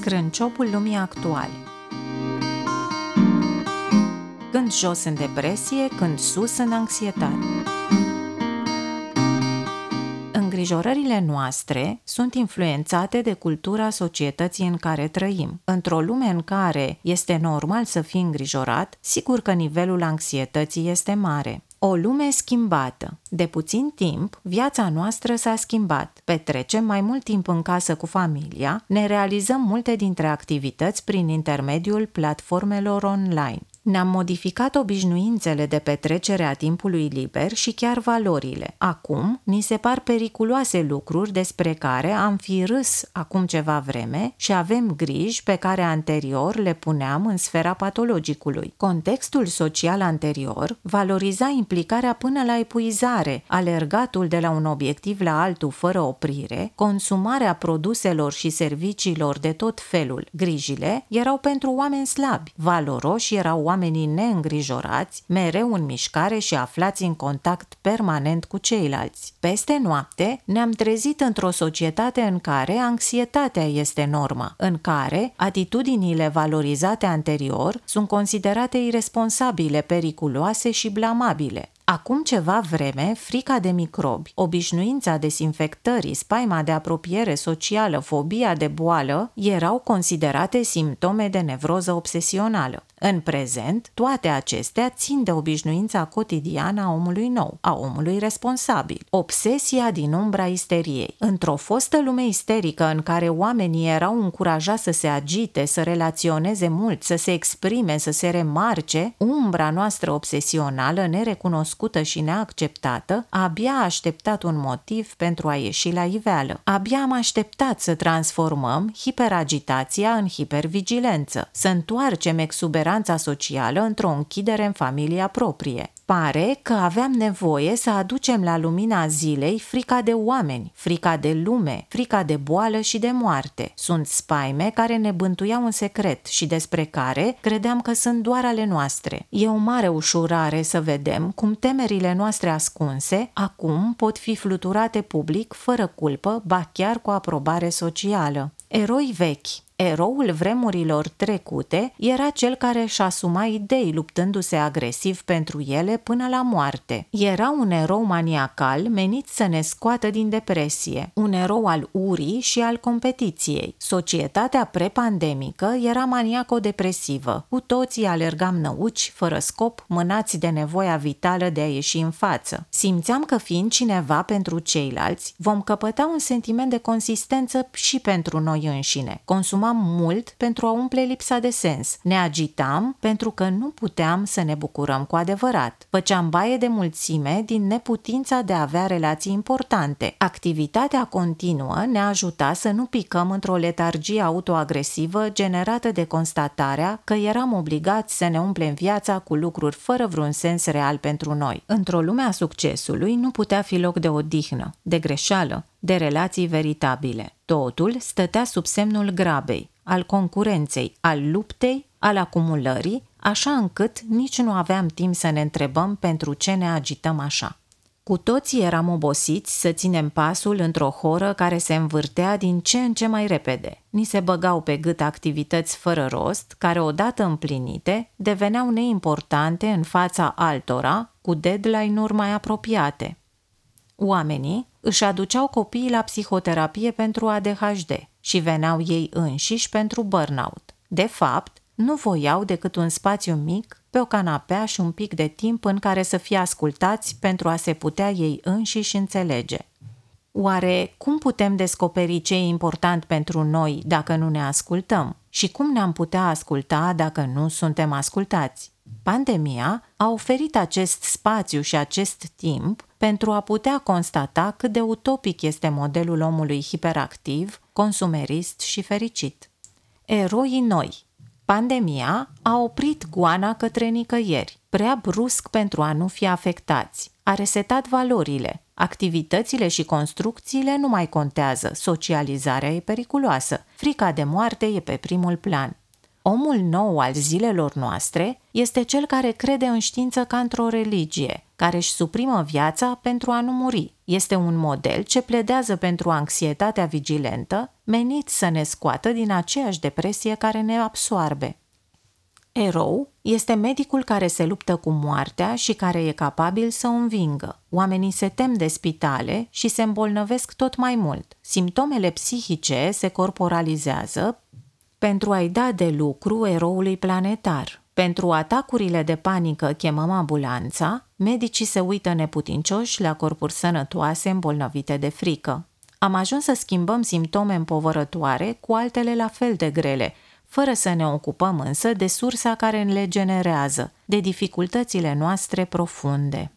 Scrânciopul lumii actuale Când jos în depresie, când sus în anxietate. Îngrijorările noastre sunt influențate de cultura societății în care trăim. Într-o lume în care este normal să fii îngrijorat, sigur că nivelul anxietății este mare. O lume schimbată. De puțin timp, viața noastră s-a schimbat. Petrecem mai mult timp în casă cu familia, ne realizăm multe dintre activități prin intermediul platformelor online. Ne-am modificat obișnuințele de petrecere a timpului liber și chiar valorile. Acum, ni se par periculoase lucruri despre care am fi râs acum ceva vreme și avem griji pe care anterior le puneam în sfera patologicului. Contextul social anterior valoriza implicarea până la epuizare, alergatul de la un obiectiv la altul fără oprire, consumarea produselor și serviciilor de tot felul. Grijile erau pentru oameni slabi, valoroși erau oamenii neîngrijorați, mereu în mișcare și aflați în contact permanent cu ceilalți. Peste noapte ne-am trezit într-o societate în care anxietatea este norma, în care atitudinile valorizate anterior sunt considerate irresponsabile, periculoase și blamabile. Acum ceva vreme, frica de microbi, obișnuința desinfectării, spaima de apropiere socială, fobia de boală erau considerate simptome de nevroză obsesională. În prezent, toate acestea țin de obișnuința cotidiană a omului nou, a omului responsabil. Obsesia din umbra isteriei. Într-o fostă lume isterică în care oamenii erau încurajați să se agite, să relaționeze mult, să se exprime, să se remarce, umbra noastră obsesională, nerecunoscută și neacceptată, abia a așteptat un motiv pentru a ieși la iveală. Abia am așteptat să transformăm hiperagitația în hipervigilență, să întoarcem exuberanța siguranța socială într-o închidere în familia proprie. Pare că aveam nevoie să aducem la lumina zilei frica de oameni, frica de lume, frica de boală și de moarte. Sunt spaime care ne bântuiau în secret și despre care credeam că sunt doar ale noastre. E o mare ușurare să vedem cum temerile noastre ascunse acum pot fi fluturate public fără culpă, ba chiar cu aprobare socială. Eroi vechi, Eroul vremurilor trecute era cel care își asuma idei luptându-se agresiv pentru ele până la moarte. Era un erou maniacal menit să ne scoată din depresie, un erou al urii și al competiției. Societatea prepandemică era maniaco-depresivă. Cu toții alergam năuci, fără scop, mânați de nevoia vitală de a ieși în față. Simțeam că fiind cineva pentru ceilalți, vom căpăta un sentiment de consistență și pentru noi înșine. Consumam consumam mult pentru a umple lipsa de sens. Ne agitam pentru că nu puteam să ne bucurăm cu adevărat. Făceam baie de mulțime din neputința de a avea relații importante. Activitatea continuă ne ajuta să nu picăm într-o letargie autoagresivă generată de constatarea că eram obligați să ne umplem viața cu lucruri fără vreun sens real pentru noi. Într-o lume a succesului nu putea fi loc de odihnă, de greșeală, de relații veritabile. Totul stătea sub semnul grabei, al concurenței, al luptei, al acumulării, așa încât nici nu aveam timp să ne întrebăm pentru ce ne agităm așa. Cu toții eram obosiți să ținem pasul într-o horă care se învârtea din ce în ce mai repede. Ni se băgau pe gât activități fără rost, care odată împlinite deveneau neimportante în fața altora, cu deadline-uri mai apropiate. Oamenii își aduceau copiii la psihoterapie pentru ADHD și veneau ei înșiși pentru burnout. De fapt, nu voiau decât un spațiu mic, pe o canapea și un pic de timp în care să fie ascultați pentru a se putea ei înșiși înțelege. Oare cum putem descoperi ce e important pentru noi dacă nu ne ascultăm? Și cum ne-am putea asculta dacă nu suntem ascultați? Pandemia a oferit acest spațiu și acest timp pentru a putea constata cât de utopic este modelul omului hiperactiv, consumerist și fericit. Eroii noi Pandemia a oprit goana către nicăieri, prea brusc pentru a nu fi afectați. A resetat valorile. Activitățile și construcțiile nu mai contează, socializarea e periculoasă, frica de moarte e pe primul plan. Omul nou al zilelor noastre este cel care crede în știință ca într-o religie, care își suprimă viața pentru a nu muri. Este un model ce pledează pentru anxietatea vigilentă, menit să ne scoată din aceeași depresie care ne absoarbe. Erou este medicul care se luptă cu moartea și care e capabil să o învingă. Oamenii se tem de spitale și se îmbolnăvesc tot mai mult. Simptomele psihice se corporalizează pentru a-i da de lucru eroului planetar. Pentru atacurile de panică chemăm ambulanța, medicii se uită neputincioși la corpuri sănătoase îmbolnăvite de frică. Am ajuns să schimbăm simptome împovărătoare cu altele la fel de grele, fără să ne ocupăm însă de sursa care le generează, de dificultățile noastre profunde.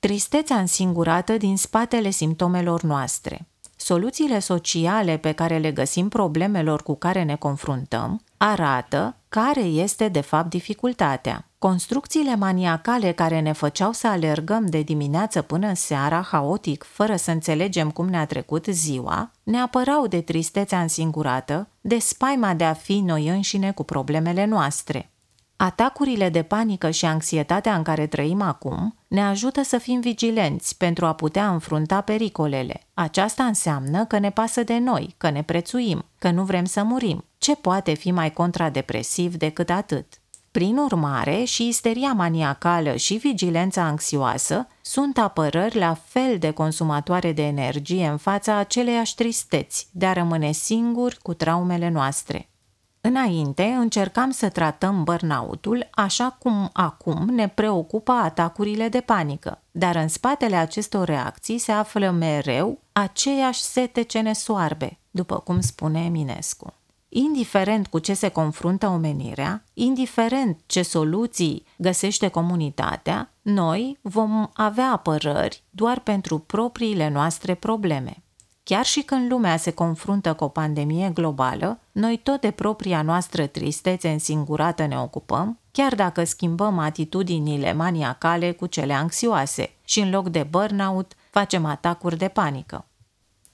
Tristețea însingurată din spatele simptomelor noastre. Soluțiile sociale pe care le găsim problemelor cu care ne confruntăm arată care este de fapt dificultatea. Construcțiile maniacale care ne făceau să alergăm de dimineață până seara haotic, fără să înțelegem cum ne-a trecut ziua, ne apărau de tristețea însingurată, de spaima de a fi noi înșine cu problemele noastre. Atacurile de panică și anxietatea în care trăim acum ne ajută să fim vigilenți pentru a putea înfrunta pericolele. Aceasta înseamnă că ne pasă de noi, că ne prețuim, că nu vrem să murim. Ce poate fi mai contradepresiv decât atât? Prin urmare, și isteria maniacală și vigilența anxioasă sunt apărări la fel de consumatoare de energie în fața aceleiași tristeți de a rămâne singuri cu traumele noastre. Înainte încercam să tratăm burnout-ul așa cum acum ne preocupă atacurile de panică, dar în spatele acestor reacții se află mereu aceeași sete ce ne soarbe, după cum spune Eminescu. Indiferent cu ce se confruntă omenirea, indiferent ce soluții găsește comunitatea, noi vom avea apărări doar pentru propriile noastre probleme. Chiar și când lumea se confruntă cu o pandemie globală, noi tot de propria noastră tristețe însingurată ne ocupăm, chiar dacă schimbăm atitudinile maniacale cu cele anxioase și în loc de burnout facem atacuri de panică.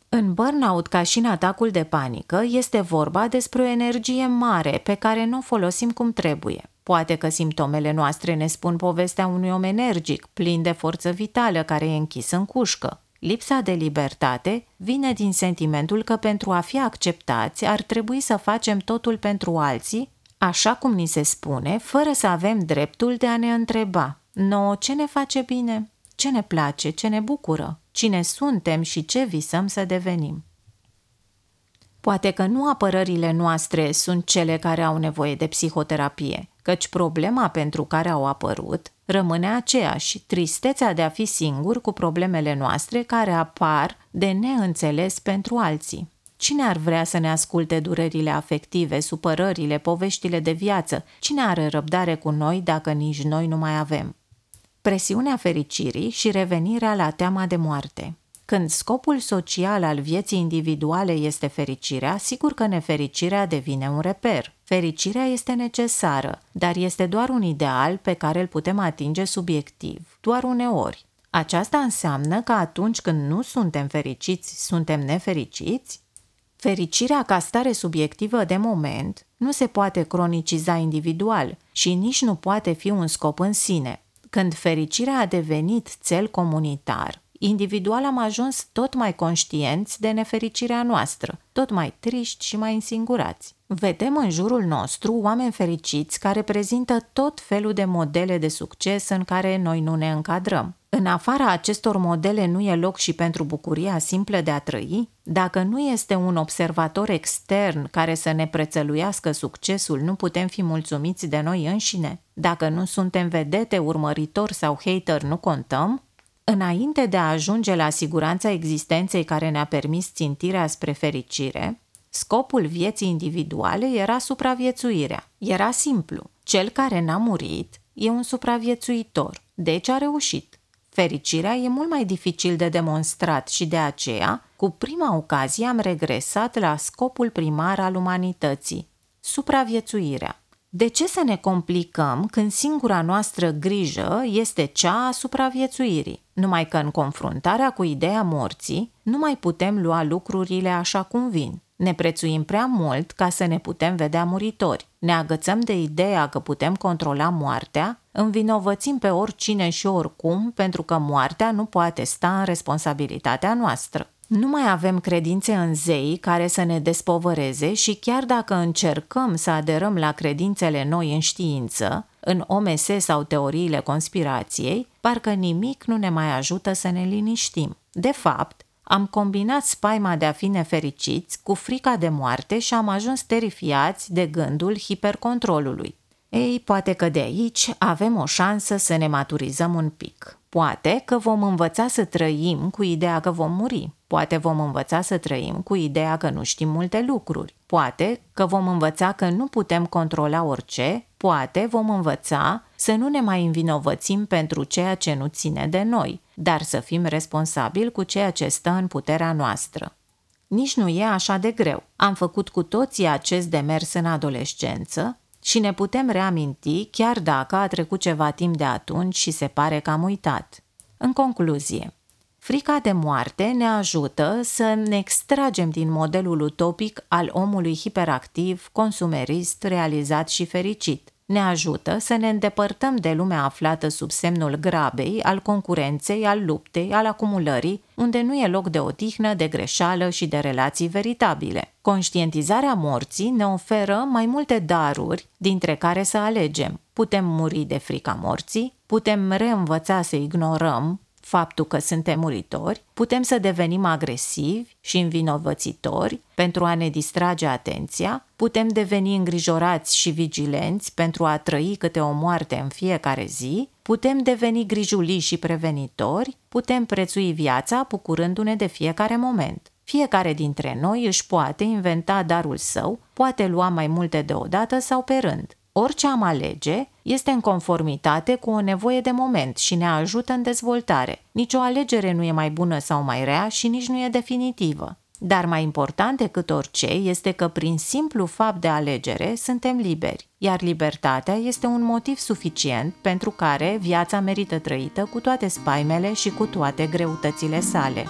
În burnout, ca și în atacul de panică, este vorba despre o energie mare pe care nu o folosim cum trebuie. Poate că simptomele noastre ne spun povestea unui om energic, plin de forță vitală, care e închis în cușcă. Lipsa de libertate vine din sentimentul că pentru a fi acceptați ar trebui să facem totul pentru alții, așa cum ni se spune, fără să avem dreptul de a ne întreba, nouă ce ne face bine, ce ne place, ce ne bucură, cine suntem și ce visăm să devenim. Poate că nu apărările noastre sunt cele care au nevoie de psihoterapie, căci problema pentru care au apărut rămâne aceeași, tristețea de a fi singur cu problemele noastre care apar de neînțeles pentru alții. Cine ar vrea să ne asculte durerile afective, supărările, poveștile de viață? Cine are răbdare cu noi dacă nici noi nu mai avem? Presiunea fericirii și revenirea la teama de moarte. Când scopul social al vieții individuale este fericirea, sigur că nefericirea devine un reper. Fericirea este necesară, dar este doar un ideal pe care îl putem atinge subiectiv, doar uneori. Aceasta înseamnă că atunci când nu suntem fericiți, suntem nefericiți? Fericirea ca stare subiectivă de moment nu se poate croniciza individual și nici nu poate fi un scop în sine. Când fericirea a devenit cel comunitar, individual am ajuns tot mai conștienți de nefericirea noastră, tot mai triști și mai însingurați. Vedem în jurul nostru oameni fericiți care prezintă tot felul de modele de succes în care noi nu ne încadrăm. În afara acestor modele nu e loc și pentru bucuria simplă de a trăi? Dacă nu este un observator extern care să ne prețăluiască succesul, nu putem fi mulțumiți de noi înșine? Dacă nu suntem vedete, urmăritori sau hater, nu contăm? Înainte de a ajunge la siguranța existenței care ne-a permis țintirea spre fericire, scopul vieții individuale era supraviețuirea. Era simplu. Cel care n-a murit e un supraviețuitor, deci a reușit. Fericirea e mult mai dificil de demonstrat și de aceea, cu prima ocazie am regresat la scopul primar al umanității, supraviețuirea. De ce să ne complicăm când singura noastră grijă este cea a supraviețuirii? Numai că în confruntarea cu ideea morții nu mai putem lua lucrurile așa cum vin. Ne prețuim prea mult ca să ne putem vedea muritori. Ne agățăm de ideea că putem controla moartea, Învinovățim pe oricine și oricum pentru că moartea nu poate sta în responsabilitatea noastră. Nu mai avem credințe în zei care să ne despovăreze și chiar dacă încercăm să aderăm la credințele noi în știință, în OMS sau teoriile conspirației, parcă nimic nu ne mai ajută să ne liniștim. De fapt, am combinat spaima de a fi nefericiți cu frica de moarte și am ajuns terifiați de gândul hipercontrolului. Ei, poate că de aici avem o șansă să ne maturizăm un pic. Poate că vom învăța să trăim cu ideea că vom muri. Poate vom învăța să trăim cu ideea că nu știm multe lucruri. Poate că vom învăța că nu putem controla orice. Poate vom învăța să nu ne mai învinovățim pentru ceea ce nu ține de noi, dar să fim responsabili cu ceea ce stă în puterea noastră. Nici nu e așa de greu. Am făcut cu toții acest demers în adolescență și ne putem reaminti chiar dacă a trecut ceva timp de atunci și se pare că am uitat. În concluzie, frica de moarte ne ajută să ne extragem din modelul utopic al omului hiperactiv, consumerist, realizat și fericit – ne ajută să ne îndepărtăm de lumea aflată sub semnul grabei, al concurenței, al luptei, al acumulării, unde nu e loc de odihnă, de greșeală și de relații veritabile. Conștientizarea morții ne oferă mai multe daruri dintre care să alegem. Putem muri de frica morții, putem reînvăța să ignorăm faptul că suntem muritori, putem să devenim agresivi și învinovățitori pentru a ne distrage atenția, putem deveni îngrijorați și vigilenți pentru a trăi câte o moarte în fiecare zi, putem deveni grijuli și prevenitori, putem prețui viața bucurându-ne de fiecare moment. Fiecare dintre noi își poate inventa darul său, poate lua mai multe deodată sau pe rând. Orice am alege este în conformitate cu o nevoie de moment și ne ajută în dezvoltare. Nici o alegere nu e mai bună sau mai rea și nici nu e definitivă. Dar mai important decât orice este că prin simplu fapt de alegere suntem liberi, iar libertatea este un motiv suficient pentru care viața merită trăită cu toate spaimele și cu toate greutățile sale.